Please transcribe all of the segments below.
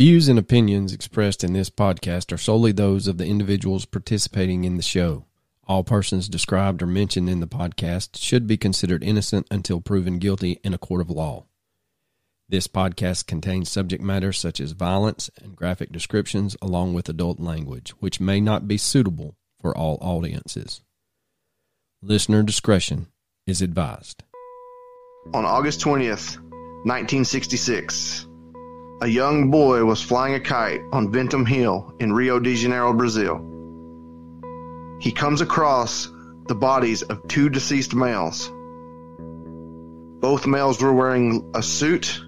views and opinions expressed in this podcast are solely those of the individuals participating in the show. All persons described or mentioned in the podcast should be considered innocent until proven guilty in a court of law. This podcast contains subject matter such as violence and graphic descriptions, along with adult language, which may not be suitable for all audiences. Listener discretion is advised. On August 20th, 1966, a young boy was flying a kite on Ventum Hill in Rio de Janeiro, Brazil. He comes across the bodies of two deceased males. Both males were wearing a suit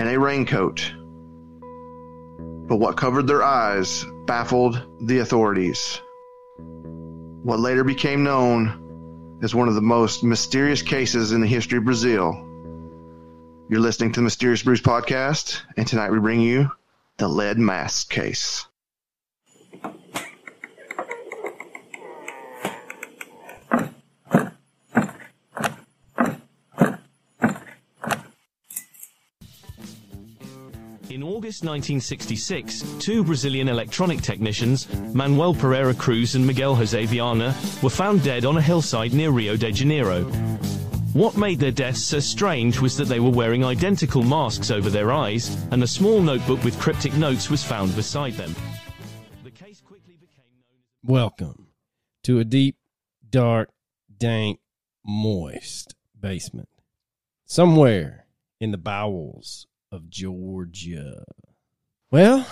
and a raincoat. But what covered their eyes baffled the authorities. What later became known as one of the most mysterious cases in the history of Brazil. You're listening to the Mysterious Brews podcast, and tonight we bring you the lead mask case. In August 1966, two Brazilian electronic technicians, Manuel Pereira Cruz and Miguel Jose Viana, were found dead on a hillside near Rio de Janeiro. What made their deaths so strange was that they were wearing identical masks over their eyes, and a small notebook with cryptic notes was found beside them. The case quickly became known Welcome to a deep, dark, dank, moist basement. Somewhere in the bowels of Georgia. Well,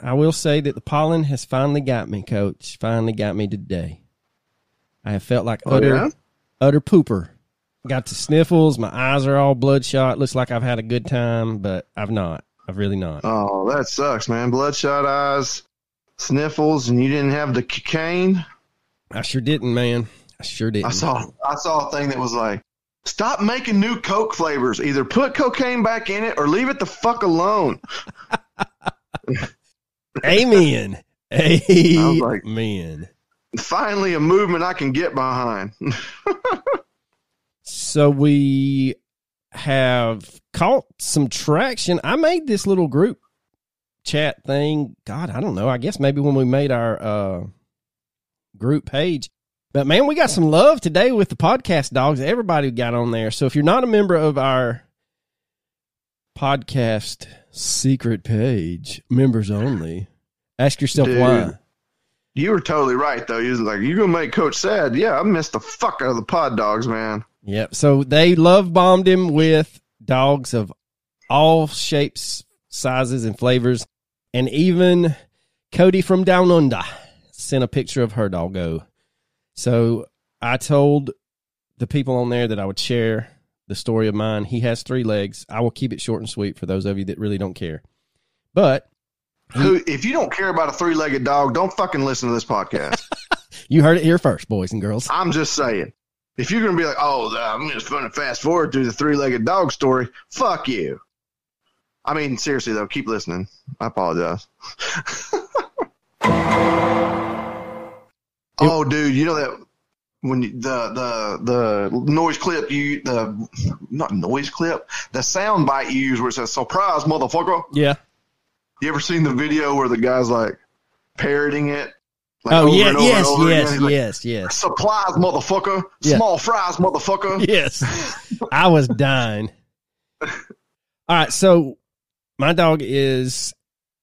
I will say that the pollen has finally got me, coach. Finally got me today. I have felt like Oh, utter yeah? utter pooper. Got the sniffles, my eyes are all bloodshot. Looks like I've had a good time, but I've not. I've really not. Oh, that sucks, man. Bloodshot eyes, sniffles, and you didn't have the cocaine. I sure didn't, man. I sure didn't. I saw I saw a thing that was like, stop making new Coke flavors. Either put cocaine back in it or leave it the fuck alone. Amen. was like- Amen. Finally, a movement I can get behind. So we have caught some traction. I made this little group chat thing. God, I don't know. I guess maybe when we made our uh, group page. But man, we got some love today with the podcast dogs. Everybody got on there. So if you're not a member of our podcast secret page, members only, ask yourself Dude. why. you were totally right, though. You was like, you gonna make Coach sad? Yeah, I missed the fuck out of the pod dogs, man. Yep. So they love bombed him with dogs of all shapes, sizes, and flavors. And even Cody from Down Under sent a picture of her doggo. So I told the people on there that I would share the story of mine. He has three legs. I will keep it short and sweet for those of you that really don't care. But Who? If you don't care about a three-legged dog, don't fucking listen to this podcast. you heard it here first, boys and girls. I'm just saying. If you're gonna be like, oh, I'm just gonna fast forward through the three-legged dog story, fuck you. I mean, seriously though, keep listening. I apologize. oh, dude, you know that when you, the the the noise clip you the not noise clip the sound bite you use where it says surprise motherfucker. Yeah. You ever seen the video where the guy's like parroting it? Like Oh, yeah. and Yes, again? yes, like, yes, yes. Supplies, motherfucker. Yeah. Small fries, motherfucker. yes. I was dying. All right, so my dog is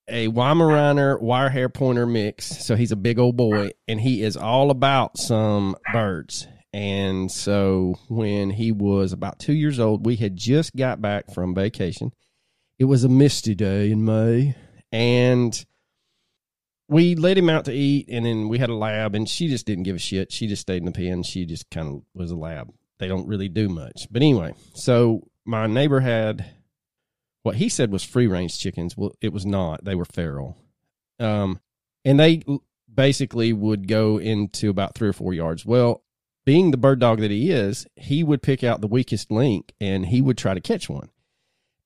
a Weimaraner wire hair pointer mix. So he's a big old boy, and he is all about some birds. And so when he was about two years old, we had just got back from vacation. It was a misty day in May, and we let him out to eat, and then we had a lab, and she just didn't give a shit. She just stayed in the pen. She just kind of was a lab. They don't really do much. But anyway, so my neighbor had what he said was free range chickens. Well, it was not. They were feral. Um, and they basically would go into about three or four yards. Well, being the bird dog that he is, he would pick out the weakest link and he would try to catch one.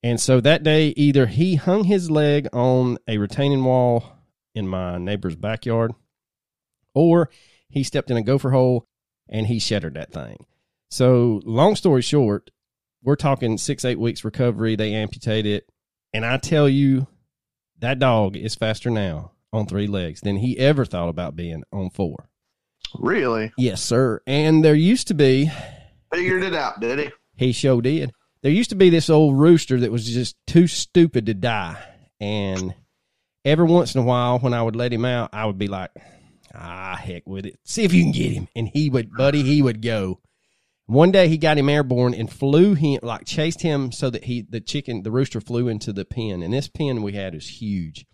And so that day, either he hung his leg on a retaining wall in my neighbor's backyard, or he stepped in a gopher hole and he shattered that thing. So, long story short, we're talking six, eight weeks recovery. They amputate it. And I tell you, that dog is faster now on three legs than he ever thought about being on four. Really? Yes, sir. And there used to be, Figured it out, did he? he sure did. There used to be this old rooster that was just too stupid to die. And every once in a while, when I would let him out, I would be like, ah, heck with it. See if you can get him. And he would, buddy, he would go. One day he got him airborne and flew him, like chased him so that he, the chicken, the rooster flew into the pen. And this pen we had is huge.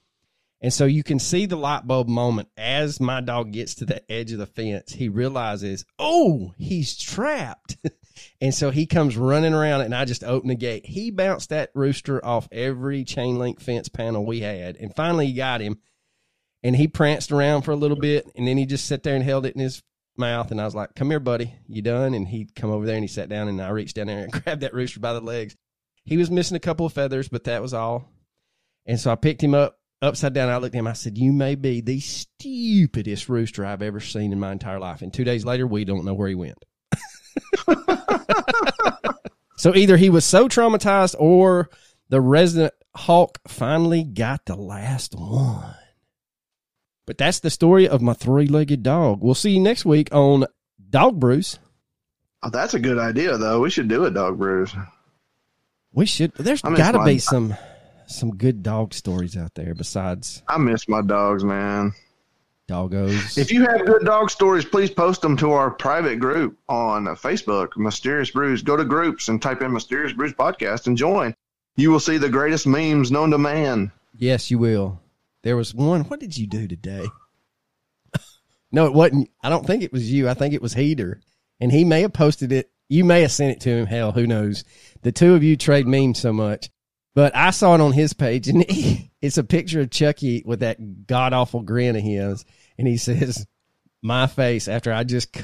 And so you can see the light bulb moment as my dog gets to the edge of the fence. He realizes, oh, he's trapped. and so he comes running around and I just open the gate. He bounced that rooster off every chain link fence panel we had. And finally he got him and he pranced around for a little bit and then he just sat there and held it in his mouth. And I was like, come here, buddy. You done? And he'd come over there and he sat down and I reached down there and grabbed that rooster by the legs. He was missing a couple of feathers, but that was all. And so I picked him up upside down. I looked at him. I said, "You may be the stupidest rooster I've ever seen in my entire life." And two days later, we don't know where he went. so either he was so traumatized, or the resident hawk finally got the last one. But that's the story of my three-legged dog. We'll see you next week on Dog Brews. Oh, that's a good idea, though. We should do a Dog Brews. We should. There's got to be some some good dog stories out there besides I miss my dogs, man. Doggos. If you have good dog stories, please post them to our private group on Facebook, Mysterious Brews. Go to groups and type in Mysterious Brews Podcast and join. You will see the greatest memes known to man. Yes, you will. There was one. What did you do today? no, it wasn't. I don't think it was you. I think it was Heater. And he may have posted it. You may have sent it to him. Hell, who knows? The two of you trade memes so much. But I saw it on his page, and he, it's a picture of Chucky with that god awful grin of his, and he says, "My face." After I just,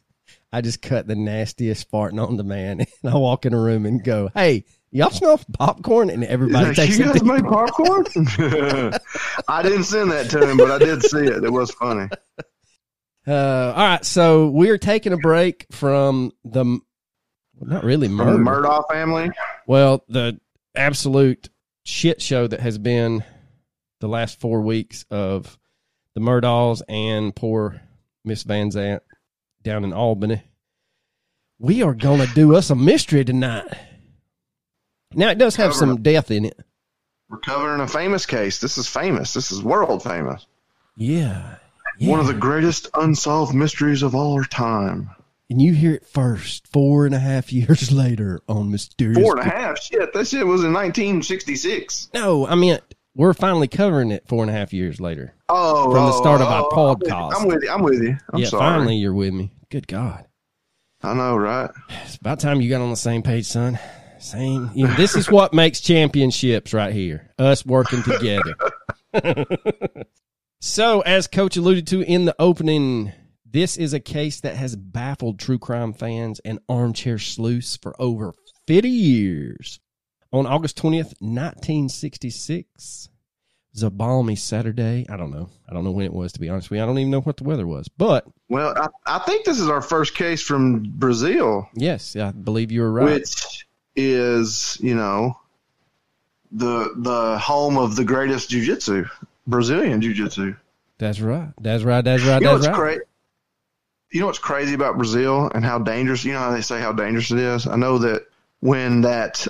I just cut the nastiest farting on the man, and I walk in a room and go, "Hey, y'all smell popcorn?" And everybody takes you guys made popcorn? I didn't send that to him, but I did see it. It was funny. Uh, all right, so we're taking a break from the not really murder. the Murdaugh family. Well, the absolute shit show that has been the last four weeks of the Murdaughs and poor Miss Van Zant down in Albany. We are going to do us a mystery tonight. Now, it does have some death in it. We're covering a famous case. This is famous. This is world famous. Yeah. yeah. One of the greatest unsolved mysteries of all time. And you hear it first four and a half years later on Mysterious. Four and a half. Shit, that shit was in 1966. No, I mean we're finally covering it four and a half years later. Oh, From the oh, start of our oh, podcast. I'm with you. I'm with you. I'm yeah, sorry. finally you're with me. Good God, I know, right? it's about time you got on the same page, son. Same. You know, this is what makes championships right here. Us working together. so, as Coach alluded to in the opening, this is a case that has baffled true crime fans and armchair sleuths for over 50 years. On August 20th, 1966, it was a balmy Saturday. I don't know. I don't know when it was, to be honest with you. I don't even know what the weather was. But Well, I, I think this is our first case from Brazil, yes, I believe you were right. which is, you know, the the home of the greatest jiu-jitsu, Brazilian jiu-jitsu. That's right. That's right. That's right. You know That's what's right. crazy? You know what's crazy about Brazil and how dangerous? You know how they say how dangerous it is. I know that when that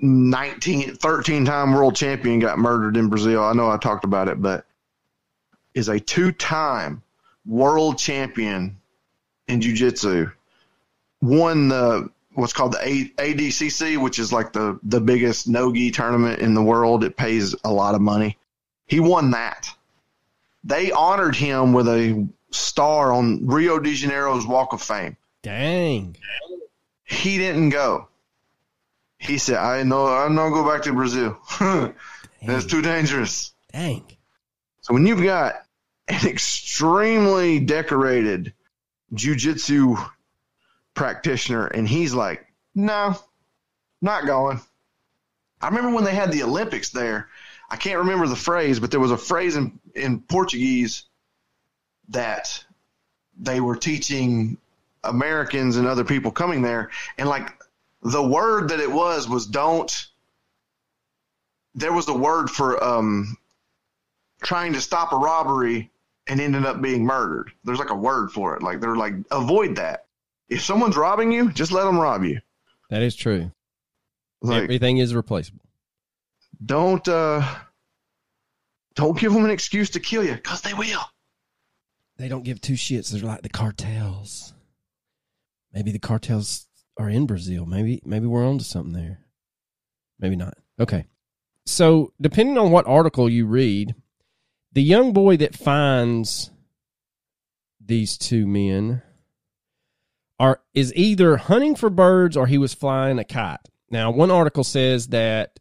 19, 13 time world champion got murdered in Brazil, I know I talked about it, but is a two time world champion in jiu-jitsu. Won the what's called the ADCC, which is like the the biggest no-gi tournament in the world. It pays a lot of money. He won that they honored him with a star on Rio de Janeiro's Walk of Fame. Dang. He didn't go. He said, "I know, I'm not go back to Brazil. That's too dangerous." Dang. So when you've got an extremely decorated jujitsu practitioner, and he's like, "No, not going." I remember when they had the Olympics there. I can't remember the phrase, but there was a phrase in, in Portuguese that they were teaching Americans and other people coming there, and like the word that it was was don't. There was a word for um trying to stop a robbery and ended up being murdered. There's like a word for it. Like they're like avoid that. If someone's robbing you, just let them rob you. That is true. Like Everything is replaceable. don't uh don't give them an excuse to kill you cuz they will. They don't give two shits. They're like the cartels. Maybe the cartels are in Brazil. Maybe maybe we're onto something there. Maybe not. Okay. So depending on what article you read, the young boy that finds these two men are is either hunting for birds or he was flying a kite. Now, one article says that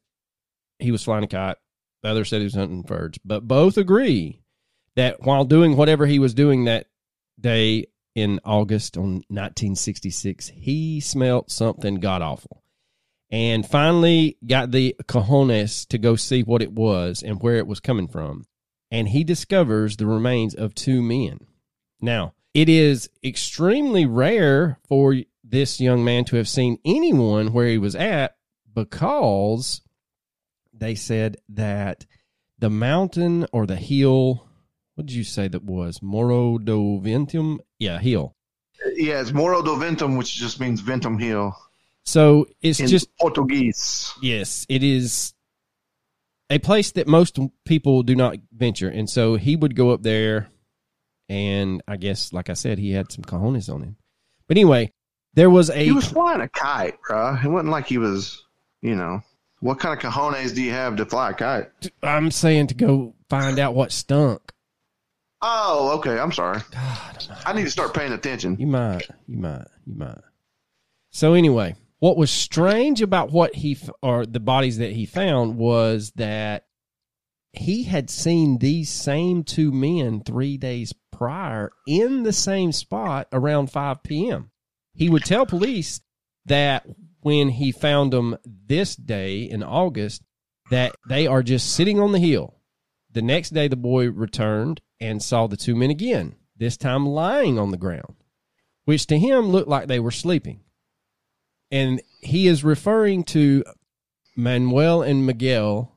he was flying a kite. The other said he was hunting birds, but both agree that while doing whatever he was doing that day in August on 1966, he smelt something god awful. And finally got the cojones to go see what it was and where it was coming from. And he discovers the remains of two men. Now, it is extremely rare for this young man to have seen anyone where he was at because they said that the mountain or the hill, what did you say that was? Morro do Ventum? Yeah, hill. Yeah, it's Morro do Ventum, which just means Ventum Hill So it's in just, Portuguese. yes, it is a place that most people do not venture. And so he would go up there, and I guess, like I said, he had some cojones on him. But anyway, there was a. He was flying a kite, bro. It wasn't like he was, you know. What kind of cojones do you have to fly a kite? I'm saying to go find out what stunk. Oh, okay. I'm sorry. God, I need to start paying attention. You might. You might. You might. So anyway, what was strange about what he or the bodies that he found was that he had seen these same two men 3 days prior in the same spot around 5 p.m. He would tell police that when he found them this day in August that they are just sitting on the hill. The next day the boy returned and saw the two men again, this time lying on the ground which to him looked like they were sleeping. And he is referring to Manuel and Miguel,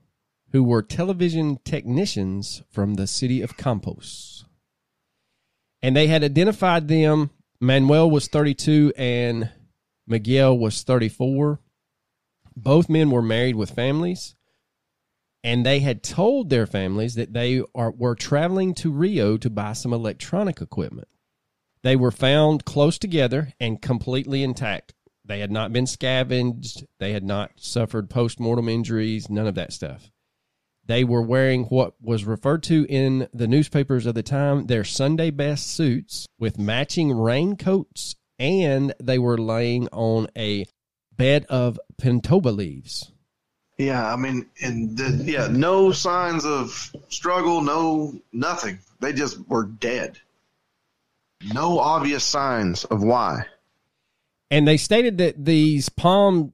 who were television technicians from the city of Campos. And they had identified them. Manuel was 32 and Miguel was 34. Both men were married with families. And they had told their families that they are, were traveling to Rio to buy some electronic equipment. They were found close together and completely intact. They had not been scavenged. They had not suffered post mortem injuries, none of that stuff. They were wearing what was referred to in the newspapers of the time their Sunday best suits with matching raincoats, and they were laying on a bed of pentoba leaves. Yeah, I mean, and the, yeah, no signs of struggle, no nothing. They just were dead. No obvious signs of why. and they stated that these palm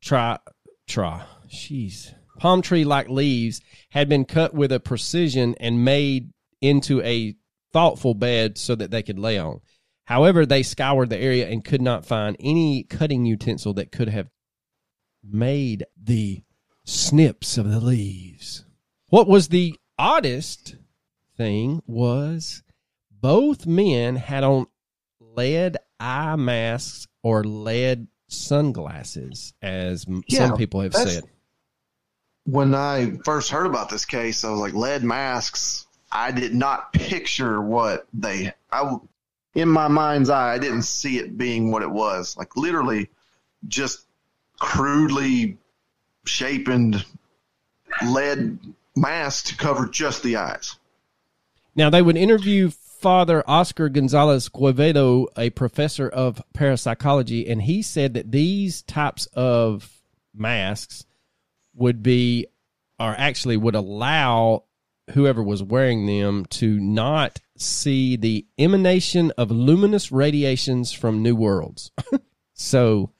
tri tri jeez palm tree like leaves had been cut with a precision and made into a thoughtful bed so that they could lay on. However, they scoured the area and could not find any cutting utensil that could have made the snips of the leaves. What was the oddest thing was both men had on lead eye masks or lead sunglasses, as Yeah, some people have said. When I first heard about this case, I was like, lead masks. I did not picture what they. I in my mind's eye, I didn't see it being what it was. Like literally, just crudely shapened lead mask to cover just the eyes. Now, they would interview Father Oscar Gonzalez Quevedo, a professor of parapsychology, and he said that these types of masks would be, or actually would allow whoever was wearing them to not see the emanation of luminous radiations from new worlds. so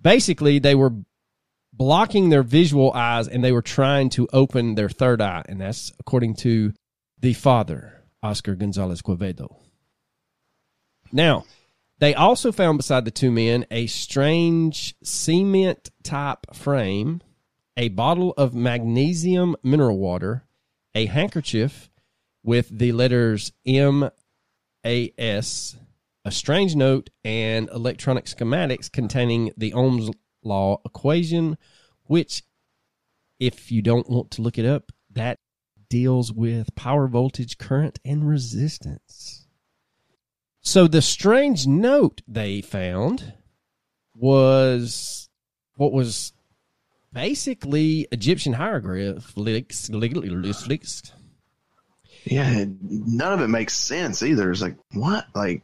basically, they were blocking their visual eyes and they were trying to open their third eye. And that's according to the father, Oscar Gonzalez Quevedo. Now, they also found beside the two men a strange cement type frame, a bottle of magnesium mineral water, a handkerchief with the letters M A S, a strange note, and electronic schematics containing the Ohm's law equation, which, if you don't want to look it up, that deals with power, voltage, current, and resistance. So the strange note they found was what was basically Egyptian hieroglyphs. Yeah, none of it makes sense either. It's like what? Like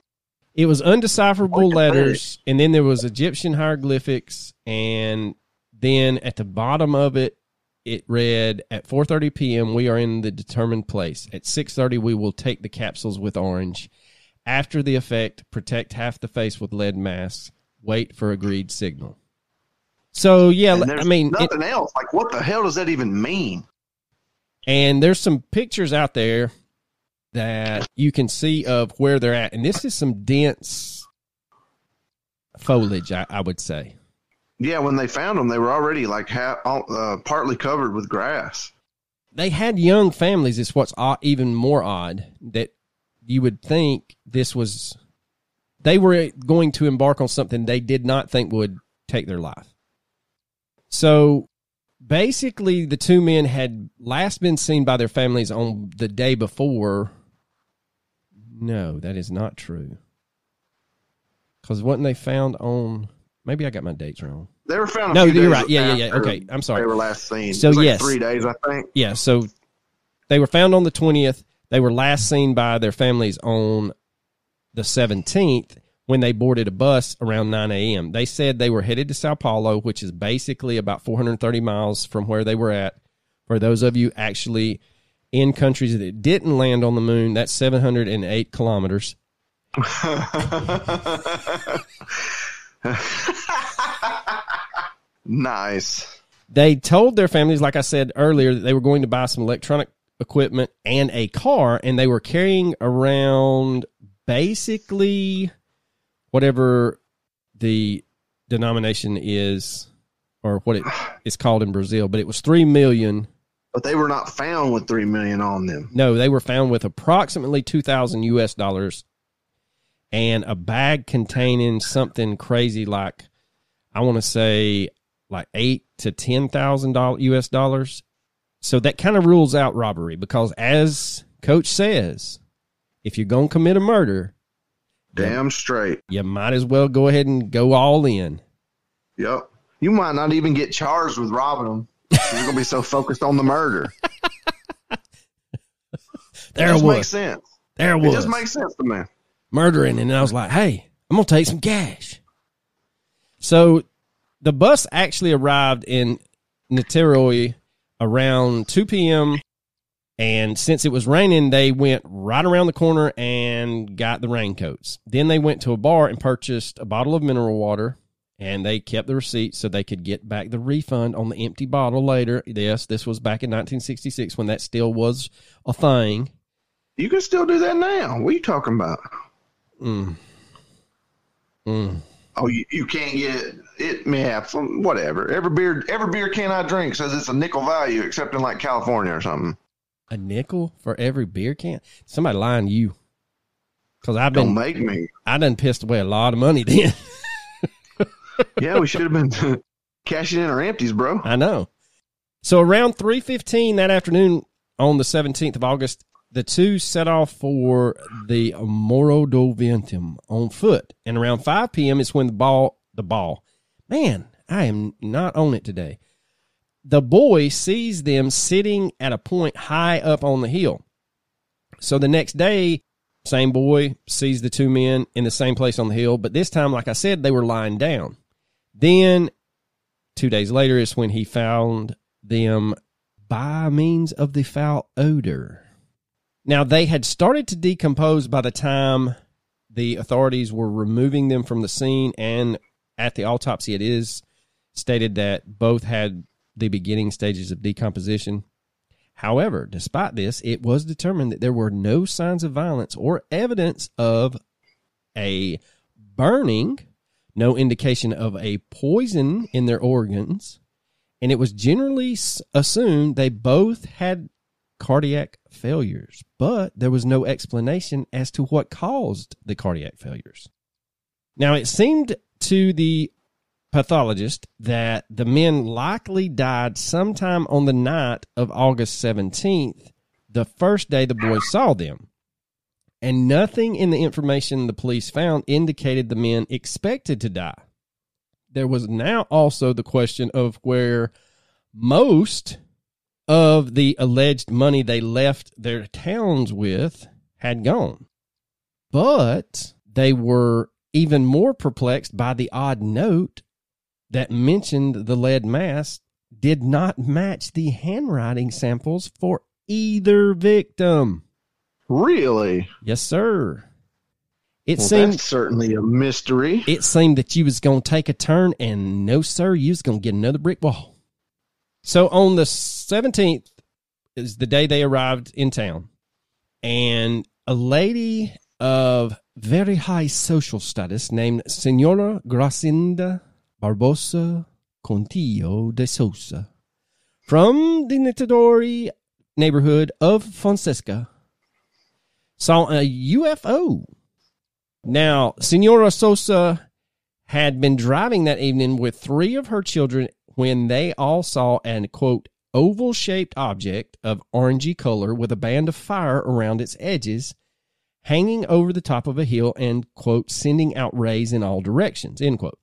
It was undecipherable letters, and then there was Egyptian hieroglyphics, and then at the bottom of it, it read, "At 4:30 p.m., we are in the determined place. At 6:30, we will take the capsules with orange. After the effect, protect half the face with lead masks. Wait for agreed signal." So yeah, I mean, it- nothing else. Like what the hell does that even mean? and there's some pictures out there that you can see of where they're at, and this is some dense foliage, I, I would say. Yeah, when they found them, they were already like half, uh, partly covered with grass. they had young families is what's odd, even more odd that you would think this was they were going to embark on something they did not think would take their life so basically the two men had last been seen by their families on the day before no that is not true because wasn't they found on maybe i got my dates wrong They were found. No, you're right. Yeah, yeah, yeah. Okay, I'm sorry. They were last seen. So, It was like yes. three days, I think. Yeah, so they were found on the 20th. They were last seen by their families on the 17th when they boarded a bus around 9 a.m. They said they were headed to Sao Paulo, which is basically about 430 miles from where they were at. For those of you actually in countries that didn't land on the moon, that's 708 kilometers. nice. They told their families, like I said earlier, that they were going to buy some electronic equipment and a car, and they were carrying around basically whatever the denomination is or what it is called in Brazil, but it was three million. But they were not found with three million on them. No, they were found with approximately two thousand US dollars and a bag containing something crazy like I want to say like eight to ten thousand dollars US dollars. So that kind of rules out robbery because as Coach says, if you're gonna commit a murder, Damn straight. you might as well go ahead and go all in. Yep. You might not even get charged with robbing them. You're gonna be so focused on the murder. There it it just was. makes sense. there it It was. just makes sense to me. murdering and I was like, "Hey, I'm going to take some cash." So the bus actually arrived in Niterói around 2 p.m. and since it was raining, they went right around the corner and got the raincoats. Then they went to a bar and purchased a bottle of mineral water and they kept the receipt so they could get back the refund on the empty bottle later. Yes, this was back in 1966 when that still was a thing. You can still do that now. What are you talking about? Mm. Mm. Oh, you, you can't get it. Yeah, whatever. Every beer, every beer can I drink says it's a nickel value, except in like California or something. A nickel for every beer can? Somebody lying to you. Because I've been. Don't make me. I done pissed away a lot of money then. Yeah, we should have been cashing in our empties, bro. I know. So around 3.15 that afternoon on the 17th of August, the two set off for the Morro do Ventum on foot. And around 5 p.m. is when the ball, the ball, man, I am not on it today. The boy sees them sitting at a point high up on the hill. So the next day, same boy sees the two men in the same place on the hill, but this time, like I said, they were lying down. Then two days later is when he found them by means of the foul odor. Now, they had started to decompose by the time the authorities were removing them from the scene, and at the autopsy, it is stated that both had the beginning stages of decomposition. However, despite this, it was determined that there were no signs of violence or evidence of a burning, no indication of a poison in their organs, and it was generally assumed they both had cardiac failures, but there was no explanation as to what caused the cardiac failures. Now, it seemed to the pathologist that the men likely died sometime on the night of August 17th, the first day the boys saw them. And nothing in the information the police found indicated the men expected to die. There was now also the question of where most of the alleged money they left their towns with had gone. But they were even more perplexed by the odd note that mentioned the lead mask did not match the handwriting samples for either victim. Really? Yes, sir. It Well, seemed certainly a mystery. it seemed that you was gonna take a turn, and no, sir, you was gonna get another brick wall. So on the seventeenth is the day they arrived in town, and a lady of very high social status named Senora Gracinda Barbosa uh, Contillo de Sousa from the Niterói neighborhood of Fonseca saw a UFO. Now, Senora Sosa had been driving that evening with three of her children when they all saw an quote oval shaped object of orangey color with a band of fire around its edges hanging over the top of a hill and quote sending out rays in all directions end quote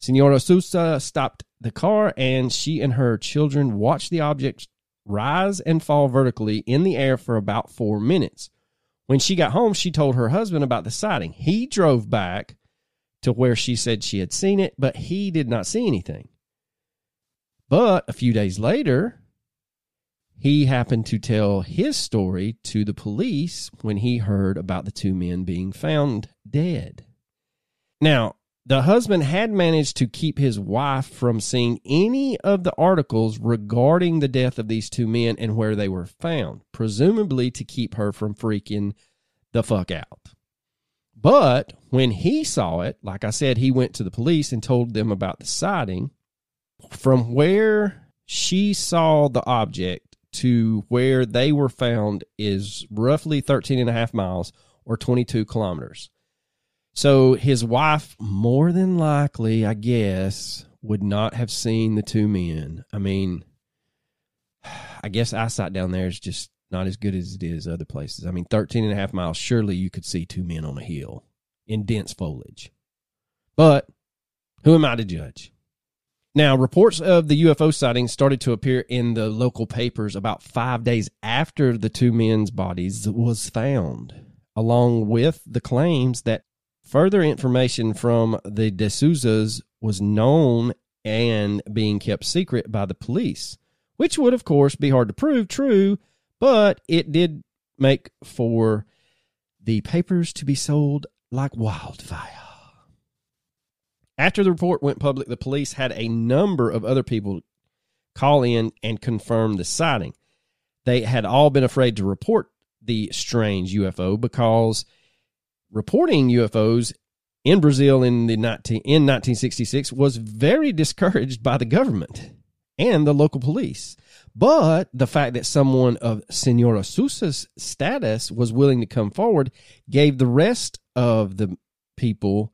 senora sousa stopped the car and she and her children watched the object rise and fall vertically in the air for about four minutes. When she got home she told her husband about the sighting. He drove back to where she said she had seen it but he did not see anything. But a few days later, he happened to tell his story to the police when he heard about the two men being found dead. Now, the husband had managed to keep his wife from seeing any of the articles regarding the death of these two men and where they were found, presumably to keep her from freaking the fuck out. But when he saw it, like I said, he went to the police and told them about the sighting from where she saw the object to where they were found is roughly 13 and a half miles or 22 kilometers. So his wife, more than likely, I guess, would not have seen the two men. I mean, I guess eyesight down there is just not as good as it is other places. I mean, 13 and a half miles, surely you could see two men on a hill in dense foliage. But who am I to judge? Now, reports of the UFO sighting started to appear in the local papers about five days after the two men's bodies was found, along with the claims that further information from the D'Souza's was known and being kept secret by the police, which would, of course, be hard to prove true, but it did make for the papers to be sold like wildfire. After the report went public, the police had a number of other people call in and confirm the sighting. They had all been afraid to report the strange UFO because reporting UFOs in Brazil in the 19, in 1966 was very discouraged by the government and the local police. But the fact that someone of Senora Sousa's status was willing to come forward gave the rest of the people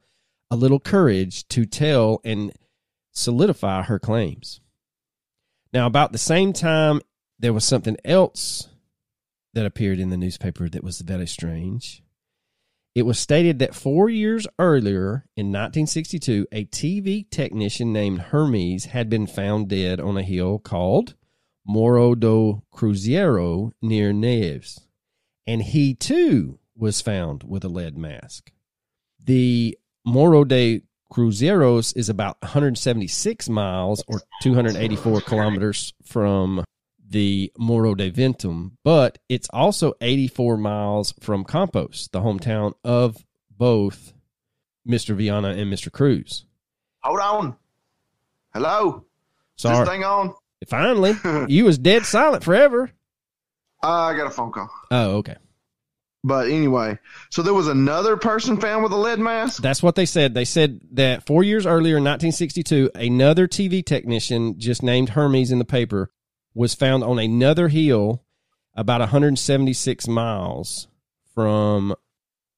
a little courage to tell and solidify her claims. Now, about the same time, there was something else that appeared in the newspaper that was very strange. It was stated that four years earlier, in 1962, a TV technician named Hermes had been found dead on a hill called Morro do Cruzeiro near Neves. And he too was found with a lead mask. The Morro de Cruzeiros is about 176 miles or 284 kilometers from the Morro de Ventum, but it's also 84 miles from Campos, the hometown of both Mr. Viana and Mr. Cruz. Hold on. Hello. Is Sorry. this thing on? Finally, you was dead silent forever. Uh, I got a phone call. Oh, okay. But anyway, so there was another person found with a lead mask. That's what they said. They said that four years earlier in 1962, another TV technician, just named Hermes in the paper, was found on another hill about 176 miles from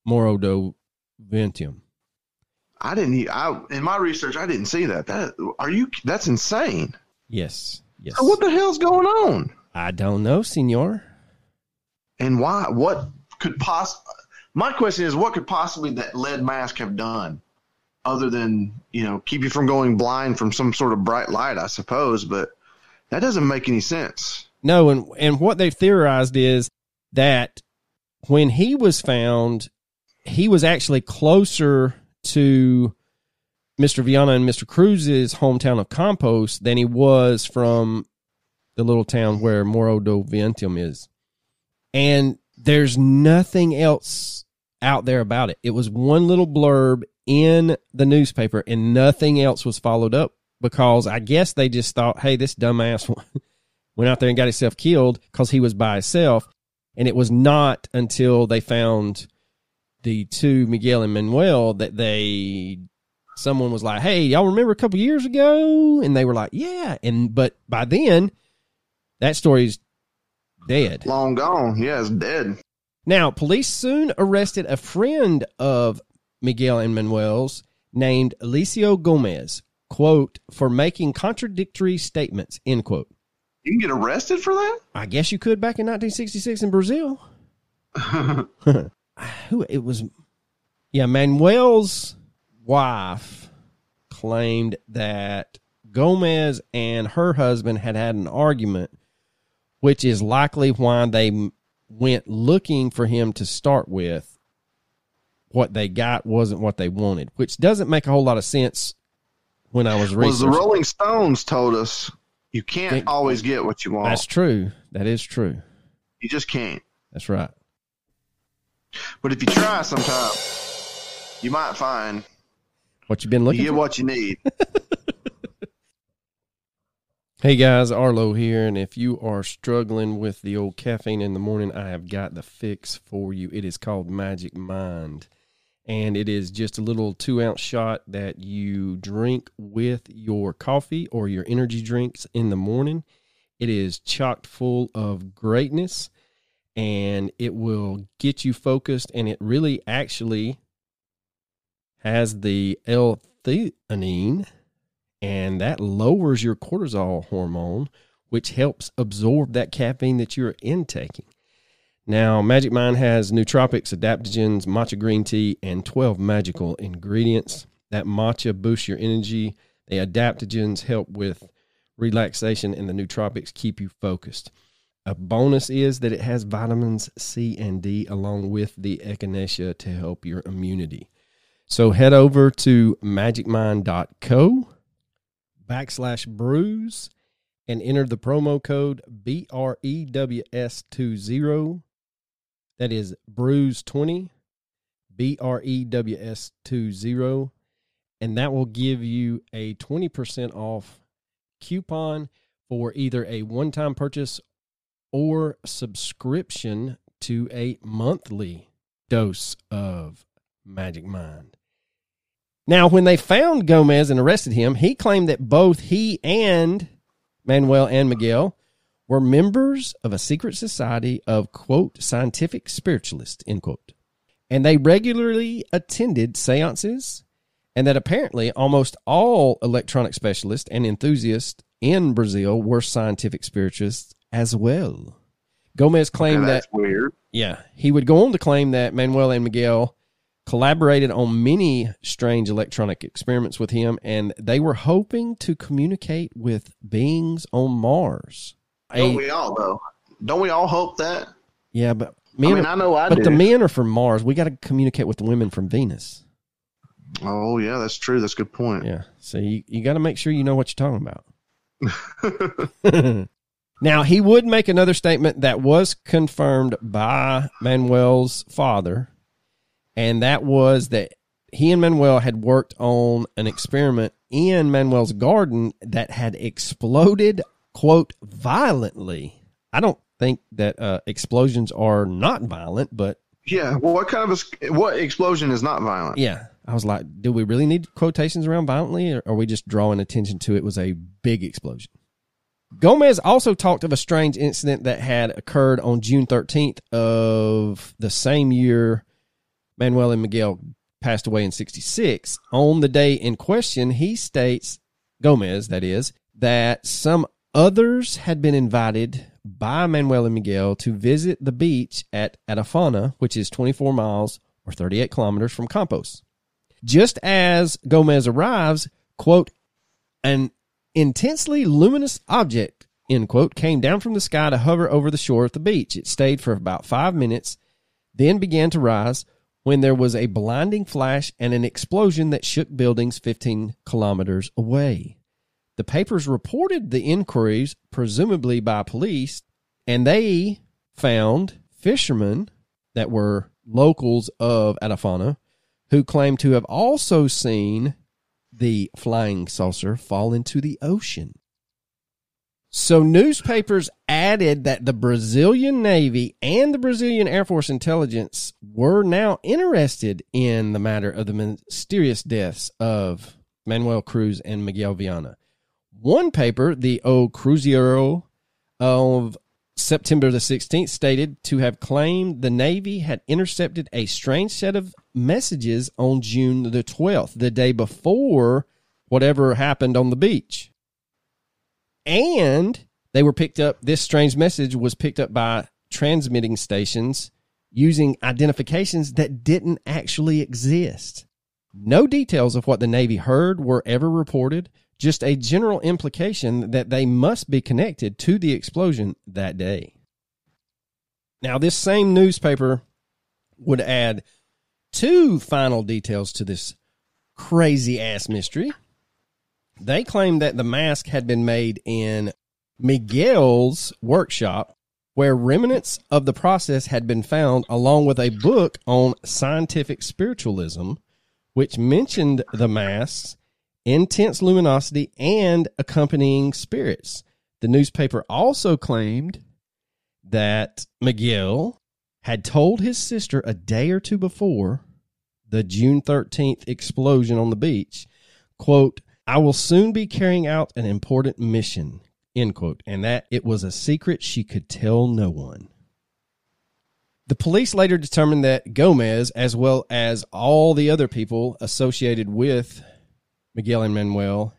Morro do Ventum. I didn't. I in my research, I didn't see that. That are you? That's insane. Yes, yes. So what the hell's going on? I don't know, senor. And why? What could poss? My question is, what could possibly that lead mask have done, other than you know keep you from going blind from some sort of bright light? I suppose, but that doesn't make any sense. No, and and what they've theorized is that when he was found, he was actually closer to Mr. Viana and Mr. Cruz's hometown of Campos than he was from the little town where Morro do Ventum is. And there's nothing else out there about it. It was one little blurb in the newspaper and nothing else was followed up because I guess they just thought, hey, this dumbass went out there and got himself killed because he was by himself. And it was not until they found the two Miguel and Manuel that they someone was like, "Hey, y'all remember a couple years ago?" And they were like, "Yeah." And but by then, that story's dead. Long gone. Yeah, it's dead. Now, police soon arrested a friend of Miguel and Manuel's named Alicio Gomez, quote, for making contradictory statements, end quote. You can get arrested for that. I guess you could back in 1966 in Brazil. Who it was? Yeah, Manuel's wife claimed that Gomez and her husband had had an argument, which is likely why they went looking for him to start with. What they got wasn't what they wanted, which doesn't make a whole lot of sense when I was Was the. Rolling Stones told us you can't always get what you want. That's true. That is true. you just can't. That's right. But if you try sometime, you might find What you've been you looking get for? what you need. Hey guys, Arlo here, and if you are struggling with the old caffeine in the morning, I have got the fix for you. It is called Magic Mind, and it is just a little two ounce shot that you drink with your coffee or your energy drinks in the morning. It is chocked full of greatness, and it will get you focused, and it really actually has the L-theanine and that lowers your cortisol hormone, which helps absorb that caffeine that you're intaking. Now, Magic Mind has nootropics, adaptogens, matcha green tea, and 12 magical ingredients. That matcha boosts your energy. The adaptogens help with relaxation, and the nootropics keep you focused. A bonus is that it has vitamins C and D along with the echinacea to help your immunity. So head over to magicmind.co backslash brews and enter the promo code E BREWS20. That is brews20, E BREWS20. And that will give you a 20% off coupon for either a one time purchase or subscription to a monthly dose of Magic Mind. Now, when they found Gomez and arrested him, he claimed that both he and Manuel and Miguel were members of a secret society of, quote, scientific spiritualists, end quote. And they regularly attended seances, and that apparently almost all electronic specialists and enthusiasts in Brazil were scientific spiritualists as well. Gomez claimed Okay, that weird. yeah, he would go on to claim that Manuel and Miguel collaborated on many strange electronic experiments with him, and they were hoping to communicate with beings on Mars. Don't A- we all though? Don't we all hope that? yeah, but I men, mean, I know I but do. the men are from Mars. We got to communicate with the women from Venus. oh yeah, that's true. That's a good point. Yeah, so you, you got to make sure you know what you're talking about. now, he would make another statement that was confirmed by Manuel's father, and that was that he and Manuel had worked on an experiment in Manuel's garden that had exploded, quote, violently. I don't think that uh, explosions are not violent, but Yeah. Well, what kind of a, what explosion is not violent? yeah, I was like, do we really need quotations around violently, or are we just drawing attention to it was a big explosion? Gomez also talked of a strange incident that had occurred on June 13th of the same year Manuel and Miguel passed away in 66. On the day in question, he states, Gomez, that is, that some others had been invited by Manuel and Miguel to visit the beach at Atafona, which is 24 miles or 38 kilometers from Campos. Just as Gomez arrives, quote, an intensely luminous object, end quote, came down from the sky to hover over the shore at the beach. It stayed for about five minutes, then began to rise when there was a blinding flash and an explosion that shook buildings 15 kilometers away. The papers reported the inquiries, presumably by police, and they found fishermen that were locals of Atafona who claimed to have also seen the flying saucer fall into the ocean. So newspapers added that the Brazilian Navy and the Brazilian Air Force intelligence were now interested in the matter of the mysterious deaths of Manuel Cruz and Miguel Viana. One paper, the O Cruzeiro of September the 16th, stated to have claimed the Navy had intercepted a strange set of messages on June the 12th, the day before whatever happened on the beach. And they were picked up, this strange message was picked up by transmitting stations using identifications that didn't actually exist. No details of what the Navy heard were ever reported, just a general implication that they must be connected to the explosion that day. Now, this same newspaper would add two final details to this crazy ass mystery. They claimed that the mask had been made in Miguel's workshop, where remnants of the process had been found, along with a book on scientific spiritualism, which mentioned the masks, intense luminosity, and accompanying spirits. The newspaper also claimed that Miguel had told his sister a day or two before the June 13th explosion on the beach, quote, I will soon be carrying out an important mission, end quote, and that it was a secret she could tell no one. The police later determined that Gomez, as well as all the other people associated with Miguel and Manuel,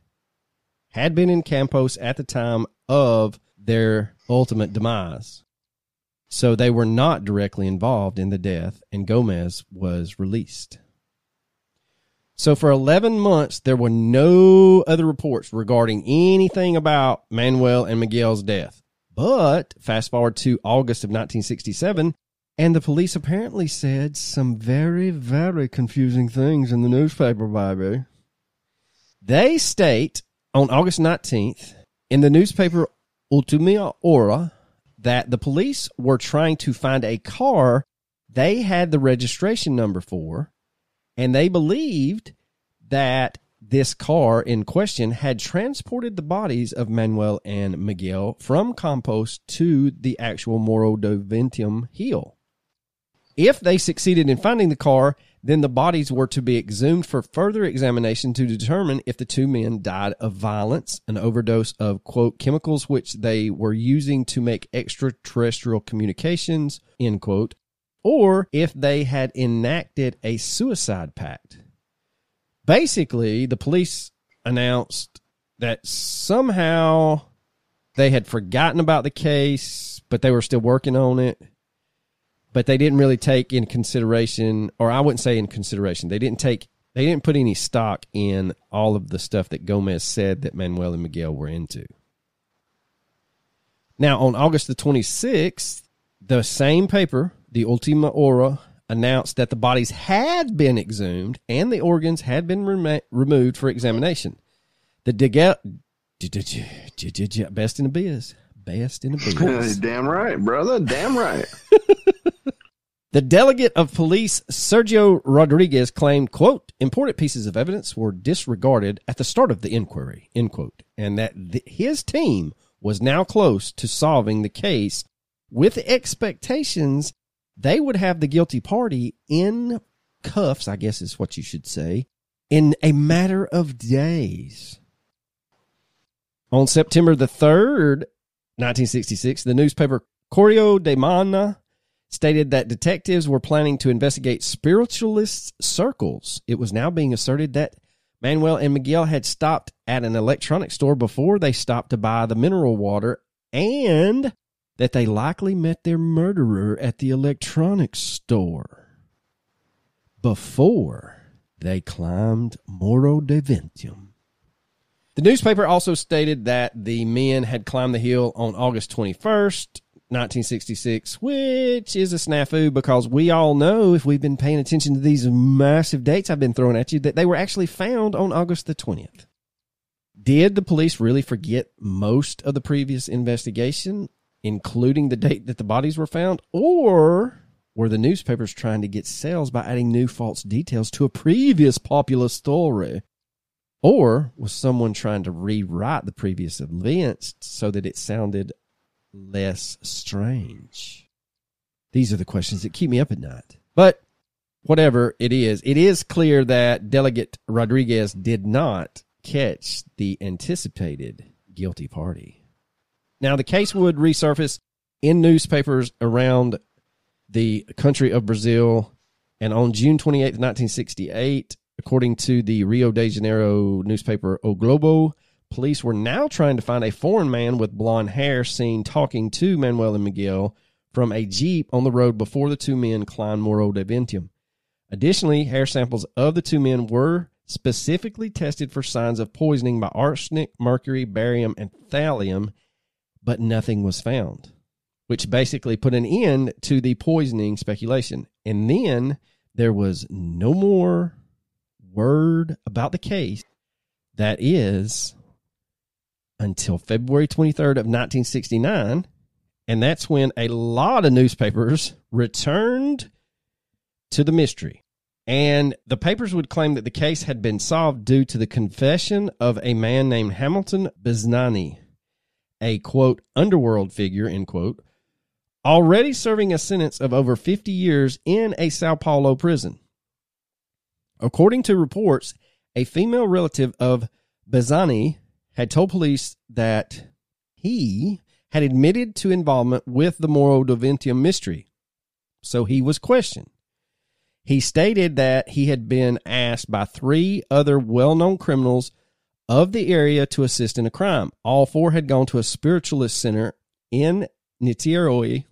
had been in Campos at the time of their ultimate demise. So they were not directly involved in the death, and Gomez was released. So for 11 months, there were no other reports regarding anything about Manuel and Miguel's death. But fast forward to August of 1967, and the police apparently said some very, very confusing things in the newspaper, baby. They state on August 19th in the newspaper Ultima Hora that the police were trying to find a car they had the registration number for, and they believed that this car in question had transported the bodies of Manuel and Miguel from Campos to the actual Morro do Ventium hill. If they succeeded in finding the car, then the bodies were to be exhumed for further examination to determine if the two men died of violence, an overdose of, quote, chemicals which they were using to make extraterrestrial communications, end quote, or if they had enacted a suicide pact. Basically, the police announced that somehow they had forgotten about the case, but they were still working on it but they didn't really take in consideration, or I wouldn't say in consideration, they didn't take, they didn't put any stock in all of the stuff that Gomez said that Manuel and Miguel were into. Now, on August the 26th, the same paper, the Ultima Hora, announced that the bodies had been exhumed and the organs had been rem- removed for examination. The Digel, best in the biz, best in the biz. Damn right, brother. Damn right. The delegate of police, Sergio Rodriguez, claimed, quote, important pieces of evidence were disregarded at the start of the inquiry, end quote, and that his team was now close to solving the case with expectations they would have the guilty party in cuffs, I guess is what you should say, in a matter of days. On September the 3rd, 1966, the newspaper Correio da Manhã stated that detectives were planning to investigate spiritualist circles. It was now being asserted that Manuel and Miguel had stopped at an electronics store before they stopped to buy the mineral water and that they likely met their murderer at the electronics store before they climbed Morro de Ventium. The newspaper also stated that the men had climbed the hill on August 21st, 1966, which is a snafu because we all know, if we've been paying attention to these massive dates I've been throwing at you, that they were actually found on August the 20th. Did the police really forget most of the previous investigation, including the date that the bodies were found? Or were the newspapers trying to get sales by adding new false details to a previous popular story? Or was someone trying to rewrite the previous events so that it sounded less strange? These are the questions that keep me up at night. But whatever it is, it is clear that Delegate Rodriguez did not catch the anticipated guilty party. Now, the case would resurface in newspapers around the country of Brazil. And on June 28, 1968, according to the Rio de Janeiro newspaper O Globo, police were now trying to find a foreign man with blonde hair seen talking to Manuel and Miguel from a Jeep on the road before the two men climbed Morro de Ventium. Additionally, hair samples of the two men were specifically tested for signs of poisoning by arsenic, mercury, barium, and thallium, but nothing was found, which basically put an end to the poisoning speculation. And then there was no more word about the case. That is until February 23rd of 1969. And that's when a lot of newspapers returned to the mystery. And the papers would claim that the case had been solved due to the confession of a man named Hamilton Biznani, a quote, underworld figure, end quote, already serving a sentence of over 50 years in a Sao Paulo prison. According to reports, a female relative of Biznani had told police that he had admitted to involvement with the Morro de Ventium mystery. So he was questioned. He stated that he had been asked by three other well known criminals of the area to assist in a crime. All four had gone to a spiritualist center in Niterói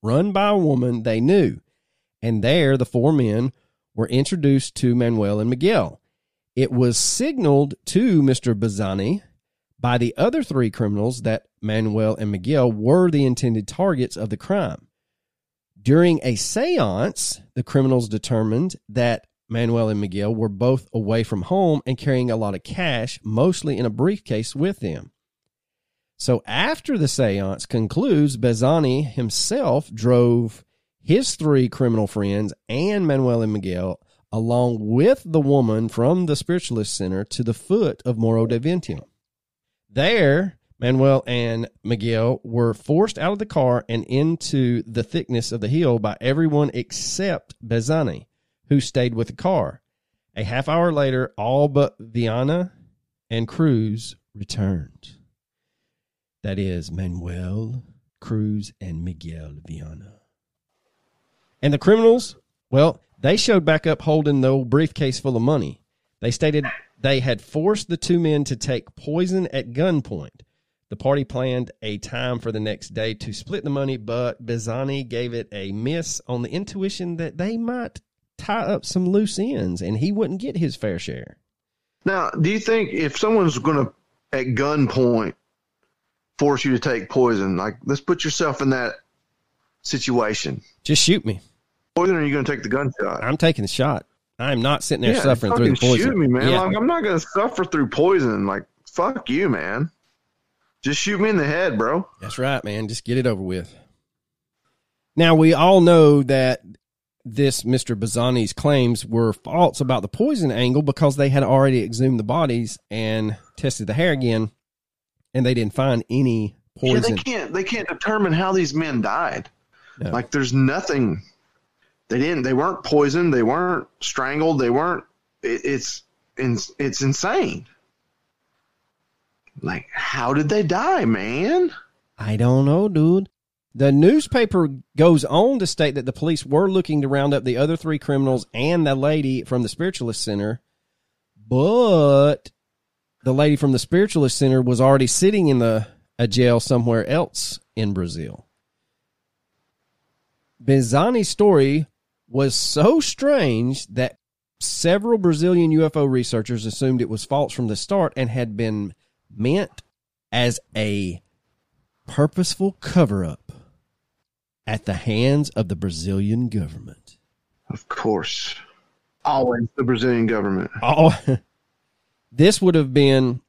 run by a woman they knew. And there, the four men were introduced to Manuel and Miguel. It was signaled to Mr. Biznani by the other three criminals that Manuel and Miguel were the intended targets of the crime. During a seance, the criminals determined that Manuel and Miguel were both away from home and carrying a lot of cash, mostly in a briefcase with them. So after the seance concludes, Biznani himself drove his three criminal friends and Manuel and Miguel along with the woman from the spiritualist center to the foot of Morro de Ventium. There, Manuel and Miguel were forced out of the car and into the thickness of the hill by everyone except Biznani, who stayed with the car. A half hour later, all but Viana and Cruz returned. That is Manuel, Cruz, and Miguel Viana. And the criminals, well, they showed back up holding the old briefcase full of money. They stated they had forced the two men to take poison at gunpoint. The party planned a time for the next day to split the money, but Biznani gave it a miss on the intuition that they might tie up some loose ends and he wouldn't get his fair share. Now, do you think if someone's going to, at gunpoint, force you to take poison, like let's put yourself in that situation. Just shoot me. Poison, or are you going to take the gunshot? I'm taking the shot. I'm not sitting there yeah, suffering through the poison. Shoot me, man. Yeah. Like, I'm not going to suffer through poison. Like, fuck you, man. Just shoot me in the head, bro. That's right, man. Just get it over with. Now, we all know that this Mr. Bazzani's claims were false about the poison angle because they had already exhumed the bodies and tested the hair again, and they didn't find any poison. Yeah, they can't. They can't determine how these men died. No. Like, there's nothing they didn't. They weren't poisoned. They weren't strangled. They weren't. It, it's it's insane. Like, how did they die, man? I don't know, dude. The newspaper goes on to state that the police were looking to round up the other three criminals and the lady from the Spiritualist Center, but the lady from the Spiritualist Center was already sitting in the a jail somewhere else in Brazil. Benzani's story was so strange that several Brazilian UFO researchers assumed it was false from the start and had been meant as a purposeful cover up at the hands of the Brazilian government. Of course. Always the Brazilian government. Oh, this would have been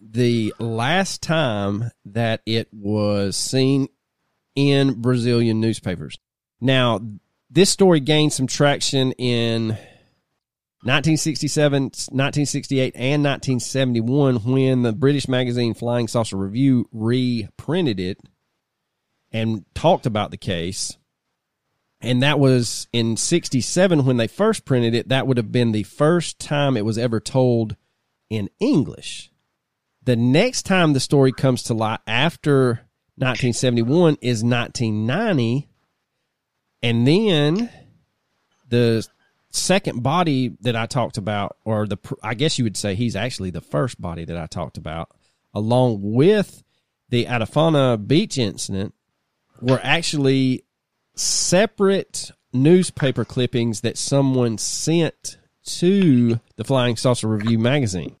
the last time that it was seen in Brazilian newspapers. Now, this story gained some traction in 1967, 1968, and 1971 when the British magazine Flying Saucer Review reprinted it and talked about the case. And that was in 67 when they first printed it. That would have been the first time it was ever told in English. The next time the story comes to light after 1971 is 1990. And then the second body that I talked about, or the, I guess you would say he's actually the first body that I talked about, along with the Atafona Beach incident, were actually separate newspaper clippings that someone sent to the Flying Saucer Review magazine.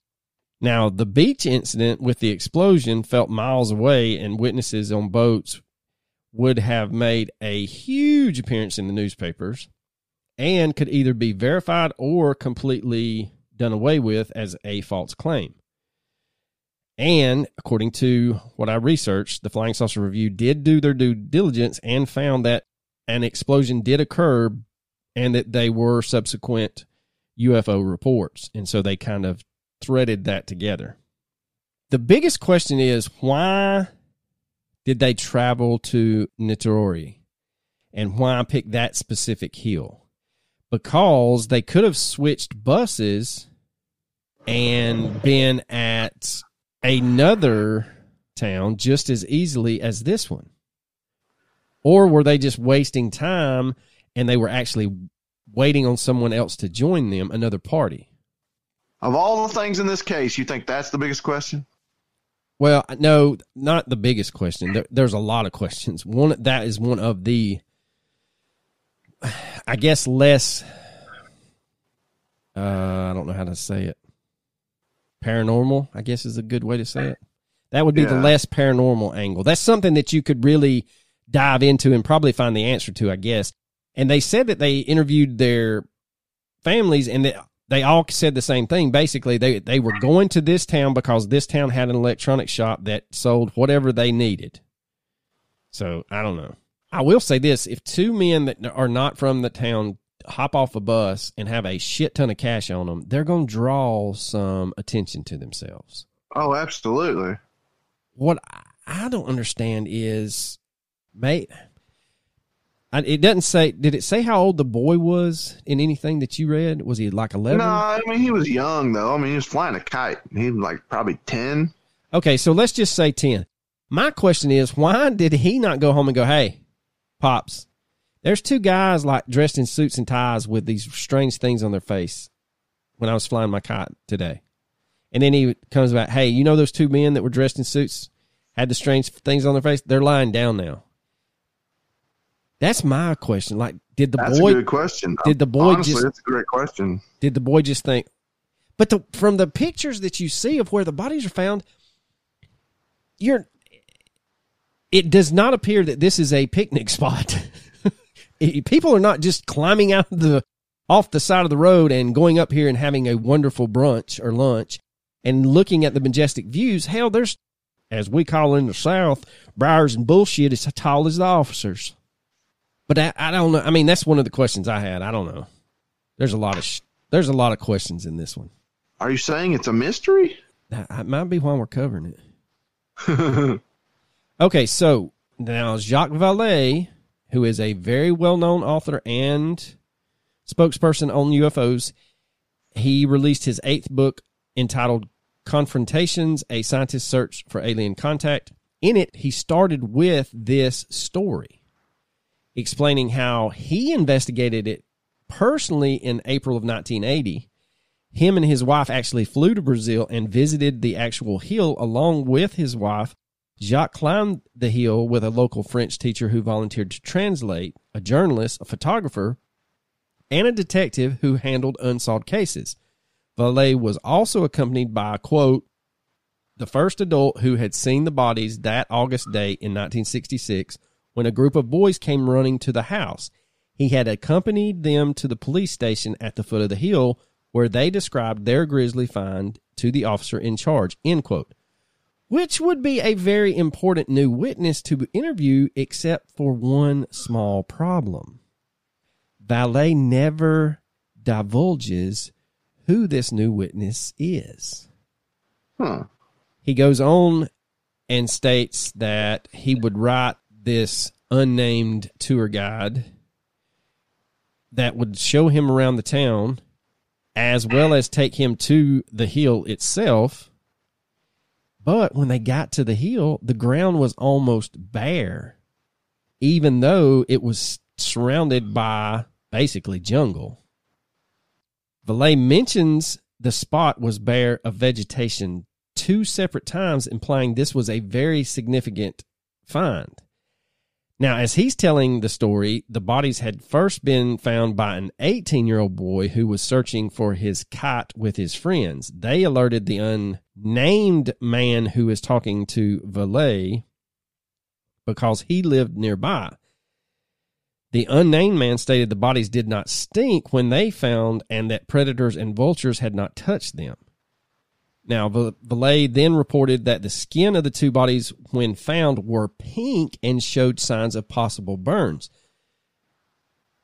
Now, the beach incident with the explosion felt miles away, and witnesses on boats would have made a huge appearance in the newspapers and could either be verified or completely done away with as a false claim. And according to what I researched, the Flying Saucer Review did do their due diligence and found that an explosion did occur and that they were subsequent UFO reports. And so they kind of threaded that together. The biggest question is why did they travel to Niterói and why pick that specific hill? Because they could have switched buses and been at another town just as easily as this one. Or were they just wasting time and they were actually waiting on someone else to join them, another party? Of all the things in this case, you think that's the biggest question? Well, no, not the biggest question. There, there's a lot of questions. One that is one of the, I guess, less. Uh, I don't know how to say it. Paranormal, I guess, is a good way to say it. That would be yeah. the less paranormal angle. That's something that you could really dive into and probably find the answer to, I guess. And they said that they interviewed their families and that they all said the same thing. Basically, they, they were going to this town because this town had an electronic shop that sold whatever they needed. So I don't know. I will say this if two men that are not from the town hop off a bus and have a shit ton of cash on them, they're going to draw some attention to themselves. Oh, absolutely. What I don't understand is, mate, it doesn't say. Did it say how old the boy was in anything that you read? Was he like eleven? No, I mean he was young though. I mean he was flying a kite. He was like probably ten. Okay, so let's just say ten. My question is, why did he not go home and go, "Hey, pops, there's two guys like dressed in suits and ties with these strange things on their face when I was flying my kite today," and then he comes back, "Hey, you know those two men that were dressed in suits had the strange things on their face? They're lying down now." That's my question. Like, did the boy that's boy? a good question. Did the boy Honestly, just? That's a great question. Did the boy just think? But the, from the pictures that you see of where the bodies are found, you're. It does not appear that this is a picnic spot. People are not just climbing out of the off the side of the road and going up here and having a wonderful brunch or lunch and looking at the majestic views. Hell, there's, as we call it in the South, briars and bullshit as tall as the officers. But I, I, don't know. I mean, that's one of the questions I had. I don't know. There's a lot of sh- there's a lot of questions in this one. Are you saying it's a mystery? That might be why we're covering it. okay, so now Jacques Vallée, who is a very well known author and spokesperson on UFOs, he released his eighth book entitled Confrontations, a scientist search for alien contact. In it, he started with this story, explaining how he investigated it personally in April of 1980. Him and his wife actually flew to Brazil and visited the actual hill along with his wife. Jacques climbed the hill with a local French teacher who volunteered to translate, a journalist, a photographer, and a detective who handled unsolved cases. Vallée was also accompanied by, quote, the first adult who had seen the bodies that August day in 1966 when a group of boys came running to the house. He had accompanied them to the police station at the foot of the hill where they described their grisly find to the officer in charge, end quote. Which would be a very important new witness to interview, except for one small problem. Vallée never divulges who this new witness is. Huh. He goes on and states that he would write this unnamed tour guide that would show him around the town as well as take him to the hill itself. But when they got to the hill, the ground was almost bare, even though it was surrounded by basically jungle. Vallée mentions the spot was bare of vegetation two separate times, implying this was a very significant find. Now, as he's telling the story, the bodies had first been found by an 18 year old boy who was searching for his kite with his friends. They alerted the unnamed man who was talking to Vallée because he lived nearby. The unnamed man stated the bodies did not stink when they found and that predators and vultures had not touched them. Now, Vallée then reported that the skin of the two bodies, when found, were pink and showed signs of possible burns.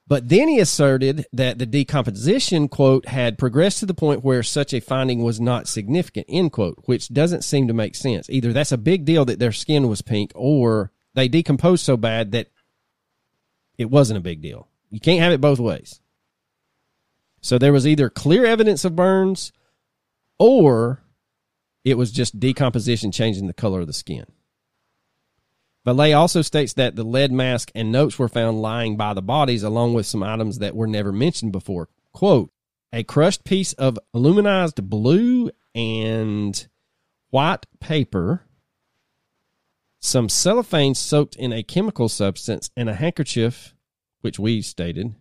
But then he asserted that the decomposition, quote, had progressed to the point where such a finding was not significant, end quote, which doesn't seem to make sense. Either that's a big deal that their skin was pink, or they decomposed so bad that it wasn't a big deal. You can't have it both ways. So there was either clear evidence of burns or it was just decomposition changing the color of the skin. Vallée also states that the lead mask and notes were found lying by the bodies along with some items that were never mentioned before. Quote, a crushed piece of aluminized blue and white paper some cellophane soaked in a chemical substance, and a handkerchief, which we stated.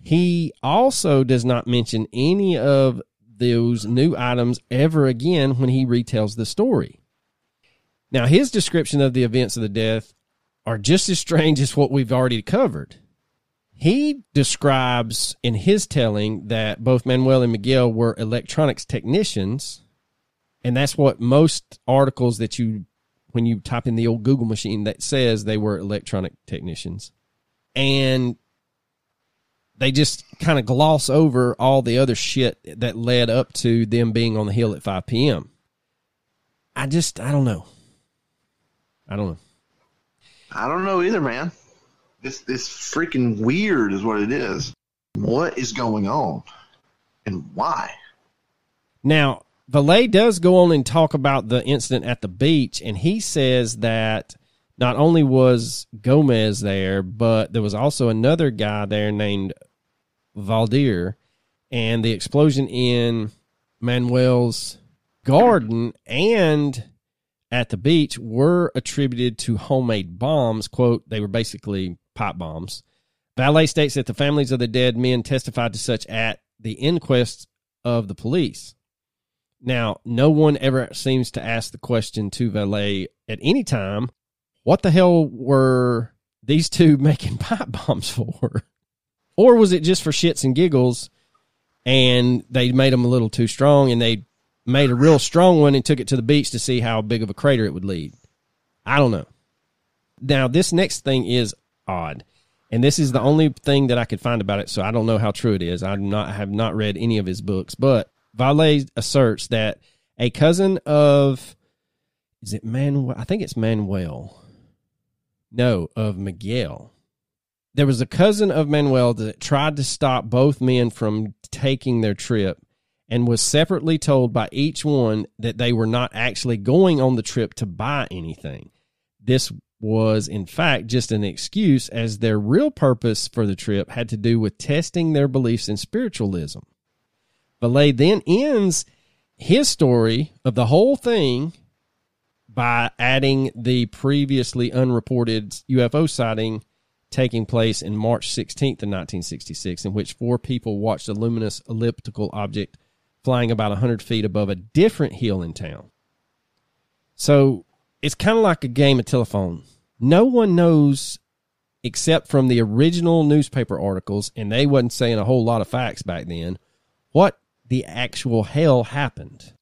He also does not mention any of those new items ever again when he retells the story. Now, his description of the events of the death are just as strange as what we've already covered. He describes in his telling that both Manuel and Miguel were electronics technicians, and that's what most articles that you when you type in the old Google machine that says they were electronic technicians. And they just kind of gloss over all the other shit that led up to them being on the hill at 5 p.m. I just, I don't know. I don't know. I don't know either, man. This this freaking weird is what it is. What is going on, and why? Now, Vallée does go on and talk about the incident at the beach, and he says that not only was Gomez there, but there was also another guy there named Valdir, and the explosion in Manuel's garden and at the beach were attributed to homemade bombs. Quote, they were basically pipe bombs. Vallée states that the families of the dead men testified to such at the inquest of the police. Now, no one ever seems to ask the question to Vallée at any time, what the hell were these two making pipe bombs for? Or was it just for shits and giggles and they made them a little too strong and they made a real strong one and took it to the beach to see how big of a crater it would lead? I don't know. Now, this next thing is odd. And this is the only thing that I could find about it, so I don't know how true it is. I not have not read any of his books, but Vallée asserts that a cousin of is it Manuel? I think it's Manuel. No, of Miguel. There was a cousin of Manuel that tried to stop both men from taking their trip, and was separately told by each one that they were not actually going on the trip to buy anything. This was, in fact, just an excuse, as their real purpose for the trip had to do with testing their beliefs in spiritualism. Vallée then ends his story of the whole thing by adding the previously unreported UFO sighting taking place in March 16th of 1966, in which four people watched a luminous elliptical object flying about 100 feet above a different hill in town. So it's kind of like a game of telephone. No one knows except from the original newspaper articles, and they wasn't saying a whole lot of facts back then, what the actual hell happened.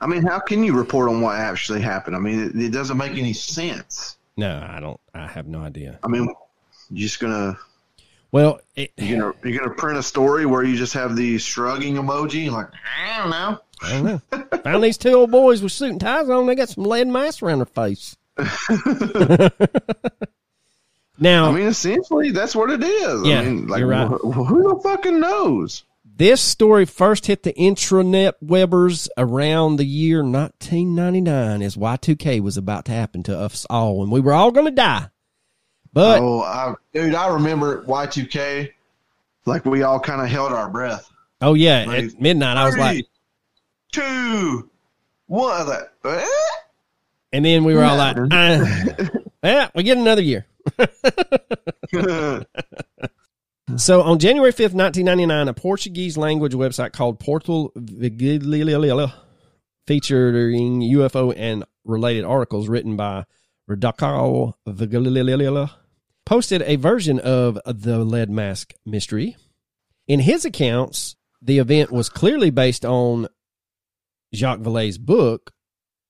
I mean, how can you report on what actually happened? I mean, it, it doesn't make any sense. No, I don't. I have no idea. I mean, you're just gonna Well, it, you're gonna you're gonna print a story where you just have the shrugging emoji, like I don't know. I don't know. Found these two old boys with suit and ties on. They got some lead masks around their face. now, I mean, essentially, that's what it is. Yeah, I mean, like, you're right. wh- who the fucking knows? this story first hit the intranet webbers around the year 1999 as Y2K was about to happen to us all, and we were all going to die. But oh, I, dude, I remember Y2K. Like we all kind of held our breath. oh yeah, Right. at midnight I was like, two, one. That. eh? and then we were all like, uh, yeah, we get another year. So on January 5th, 1999, a Portuguese language website called Portal Vigililila, featuring UFO and related articles written by Radakal Vigililila, posted a version of the lead mask mystery. In his accounts, the event was clearly based on Jacques Vallée's book,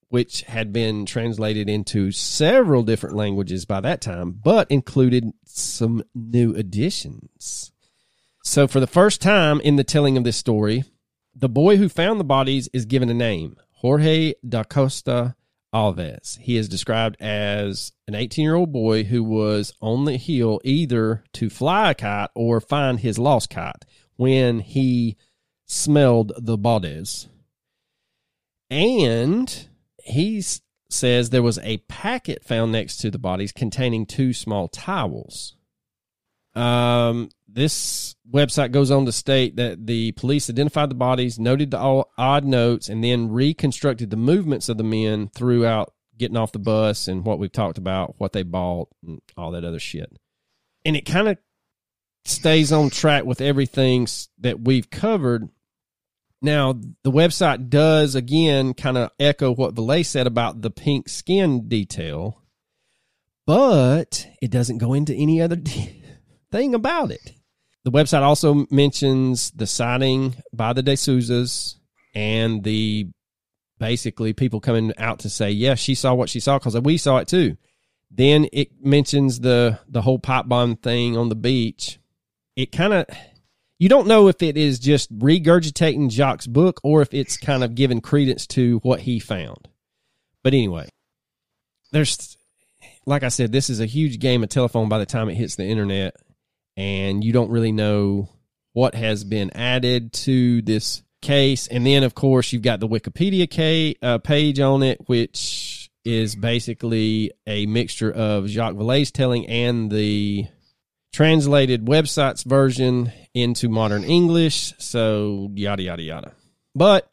which had been translated into several different languages by that time, but included some new additions. So, for the first time in the telling of this story, the boy who found the bodies is given a name Jorge da Costa Alves. He is described as an 18 year old boy who was on the hill either to fly a kite or find his lost kite when he smelled the bodies. And he says there was a packet found next to the bodies containing two small towels. Um, this website goes on to state that the police identified the bodies, noted the odd notes, and then reconstructed the movements of the men throughout getting off the bus and what we've talked about, what they bought, and all that other shit. And it kind of stays on track with everything that we've covered. Now, the website does again kind of echo what Vallée said about the pink skin detail, but it doesn't go into any other de- thing about it. The website also mentions the sighting by the De Souzas and the basically people coming out to say, yes, she saw what she saw because we saw it too. Then it mentions the the whole pipe bomb thing on the beach. It kind of you don't know if it is just regurgitating Jacques's book or if it's kind of giving credence to what he found. But anyway, there's like I said, this is a huge game of telephone by the time it hits the internet, and you don't really know what has been added to this case. And then, of course, you've got the Wikipedia ca- uh, page on it, which is basically a mixture of Jacques Vallée's telling and the translated website's version into modern English. So, yada, yada, yada. But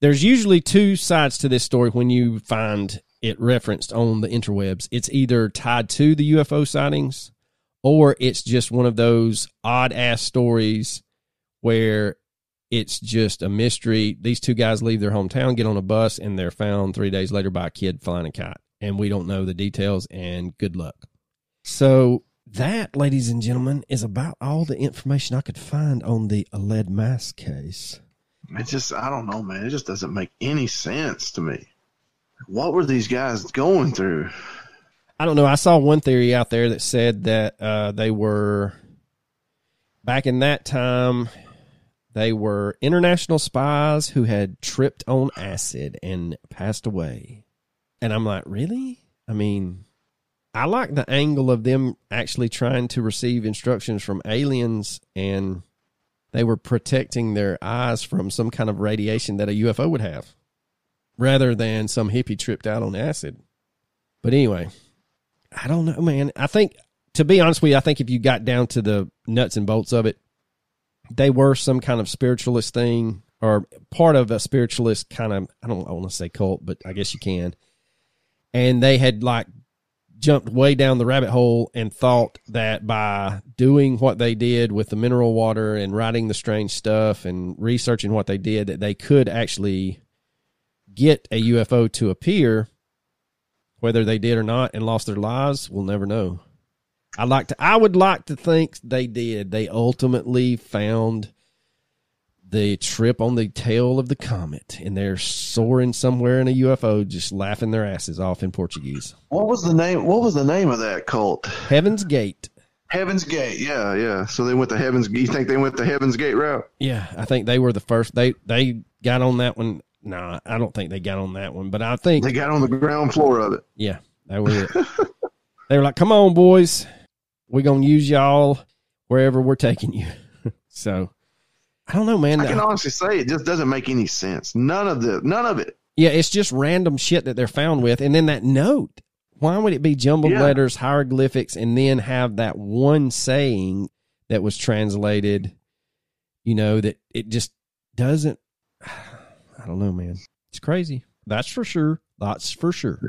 there's usually two sides to this story when you find it referenced on the interwebs. It's either tied to the UFO sightings or it's just one of those odd ass stories where it's just a mystery. These two guys leave their hometown, get on a bus, and they're found three days later by a kid flying a kite. And we don't know the details, and good luck. So, that, ladies and gentlemen, is about all the information I could find on the lead mask case. It just, I don't know, man. It just doesn't make any sense to me. What were these guys going through? I don't know. I saw one theory out there that said that uh, they were back in that time. They were international spies who had tripped on acid and passed away. And I'm like, really? I mean, I like the angle of them actually trying to receive instructions from aliens and they were protecting their eyes from some kind of radiation that a UFO would have, rather than some hippie tripped out on acid. But anyway, I don't know, man. I think, to be honest with you, I think if you got down to the nuts and bolts of it, they were some kind of spiritualist thing or part of a spiritualist kind of, I don't I want to say cult, but I guess you can. And they had like jumped way down the rabbit hole and thought that by doing what they did with the mineral water and writing the strange stuff and researching what they did, that they could actually get a UFO to appear whether they did or not and lost their lives, we'll never know. I like to I would like to think they did. They ultimately found the trip on the tail of the comet and they're soaring somewhere in a UFO just laughing their asses off in Portuguese. What was the name what was the name of that cult? Heaven's Gate. Heaven's Gate, yeah, yeah. So they went the Heaven's you think they went the Heaven's Gate route? Yeah, I think they were the first they they got on that one no, nah, I don't think they got on that one, but I think they got on the ground floor of it. Yeah, that was it. they were like, "Come on, boys, we're gonna use y'all wherever we're taking you." so, I don't know, man. I can honestly say it just doesn't make any sense. None of the, none of it. Yeah, it's just random shit that they're found with, and then that note. Why would it be jumbled yeah. letters, hieroglyphics, and then have that one saying that was translated? You know that it just doesn't I don't know, man. It's crazy. That's for sure. That's for sure.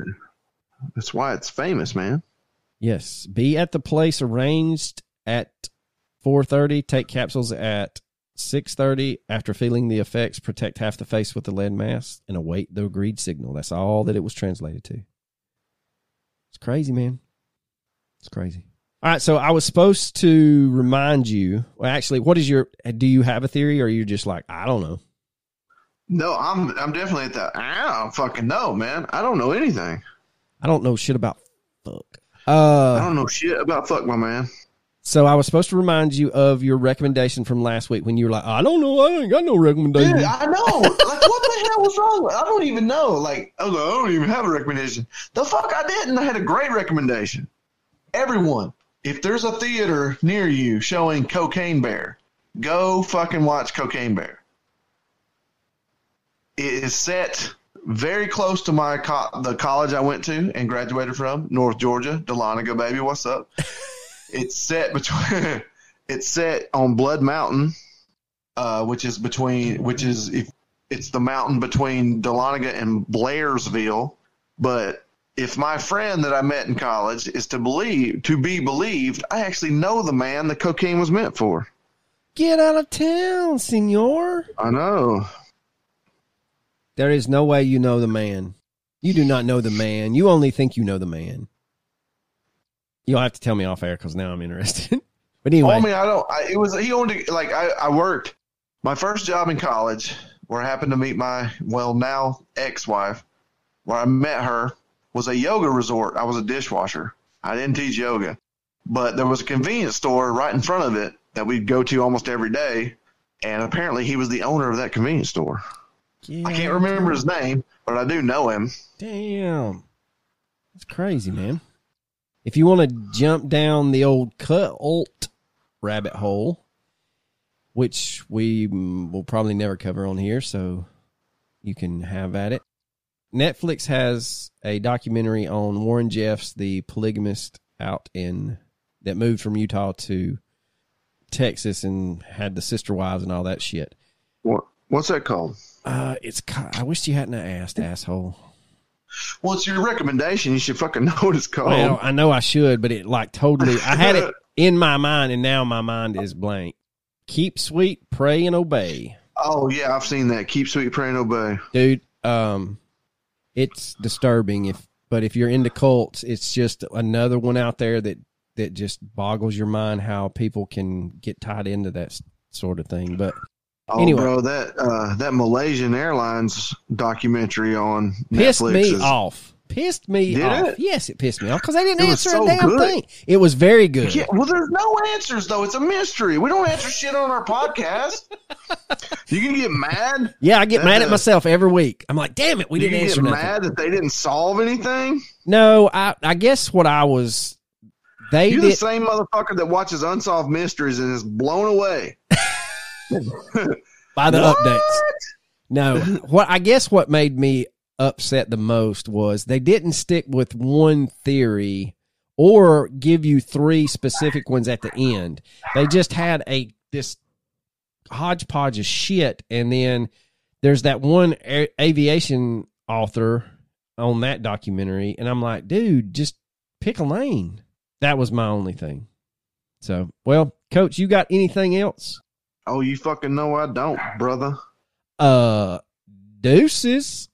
That's why it's famous, man. Yes. Be at the place arranged at 4:30. Take capsules at 6:30. After feeling the effects, protect half the face with the lead mask and await the agreed signal. That's all that it was translated to. It's crazy, man. It's crazy. All right, so I was supposed to remind you. Well, actually, what is your? Do you have a theory, or are you just like I don't know? No, I'm I'm definitely at that. I don't fucking know, man. I don't know anything. I don't know shit about fuck. Uh, I don't know shit about fuck, my man. So I was supposed to remind you of your recommendation from last week when you were like, I don't know, I ain't got no recommendation. Dude, I know. like, what the hell was wrong? I don't even know. Like, I, like, I don't even have a recommendation. The fuck I didn't. I had a great recommendation. Everyone, if there's a theater near you showing Cocaine Bear, go fucking watch Cocaine Bear. It is set very close to my co- the college I went to and graduated from, North Georgia. Dahlonega, baby, what's up? it's set between. it's set on Blood Mountain, uh, which is between which is if it's the mountain between Dahlonega and Blairsville. But if my friend that I met in college is to believe to be believed, I actually know the man the cocaine was meant for. Get out of town, senor. I know. There is no way you know the man. You do not know the man. You only think you know the man. You'll have to tell me off air because now I'm interested. but anyway, oh, I mean, I don't. I, it was he owned like I, I worked my first job in college where I happened to meet my well now ex wife. Where I met her was a yoga resort. I was a dishwasher. I didn't teach yoga, but there was a convenience store right in front of it that we'd go to almost every day. And apparently, he was the owner of that convenience store. I can't remember his name, but I do know him. Damn. That's crazy, man. If you want to jump down the old cult rabbit hole, which we will probably never cover on here, so you can have at it. Netflix has a documentary on Warren Jeffs, the polygamist out in that moved from Utah to Texas and had the sister wives and all that shit. What what's that called? Uh, it's. I wish you hadn't asked, asshole. Well, it's your recommendation. You should fucking know what it's called. Well, I know I should, but it like totally. I had it in my mind, and now my mind is blank. Keep sweet, pray and obey. Oh yeah, I've seen that. Keep sweet, pray and obey, dude. Um, it's disturbing if, but if you're into cults, it's just another one out there that that just boggles your mind how people can get tied into that sort of thing. But Oh, anyway. bro, that uh, that Malaysian Airlines documentary on pissed Netflix me is, off. Pissed me Did off. It? Yes, it pissed me off because they didn't it answer so a damn good. thing. It was very good. Yeah, well, there's no answers though. It's a mystery. We don't answer shit on our podcast. you can get mad. Yeah, I get mad at myself every week. I'm like, damn it, we didn't answer. Get nothing. mad that they didn't solve anything. No, I I guess what I was. They You're did, the same motherfucker that watches unsolved mysteries and is blown away. by the What? updates. No, what I guess what made me upset the most was they didn't stick with one theory or give you three specific ones at the end. They just had a this hodgepodge of shit, and then there's that one a- aviation author on that documentary, and I'm like, dude, just pick a lane. That was my only thing. So, well, coach, you got anything else? Oh, you fucking know I don't, brother. Uh, deuces.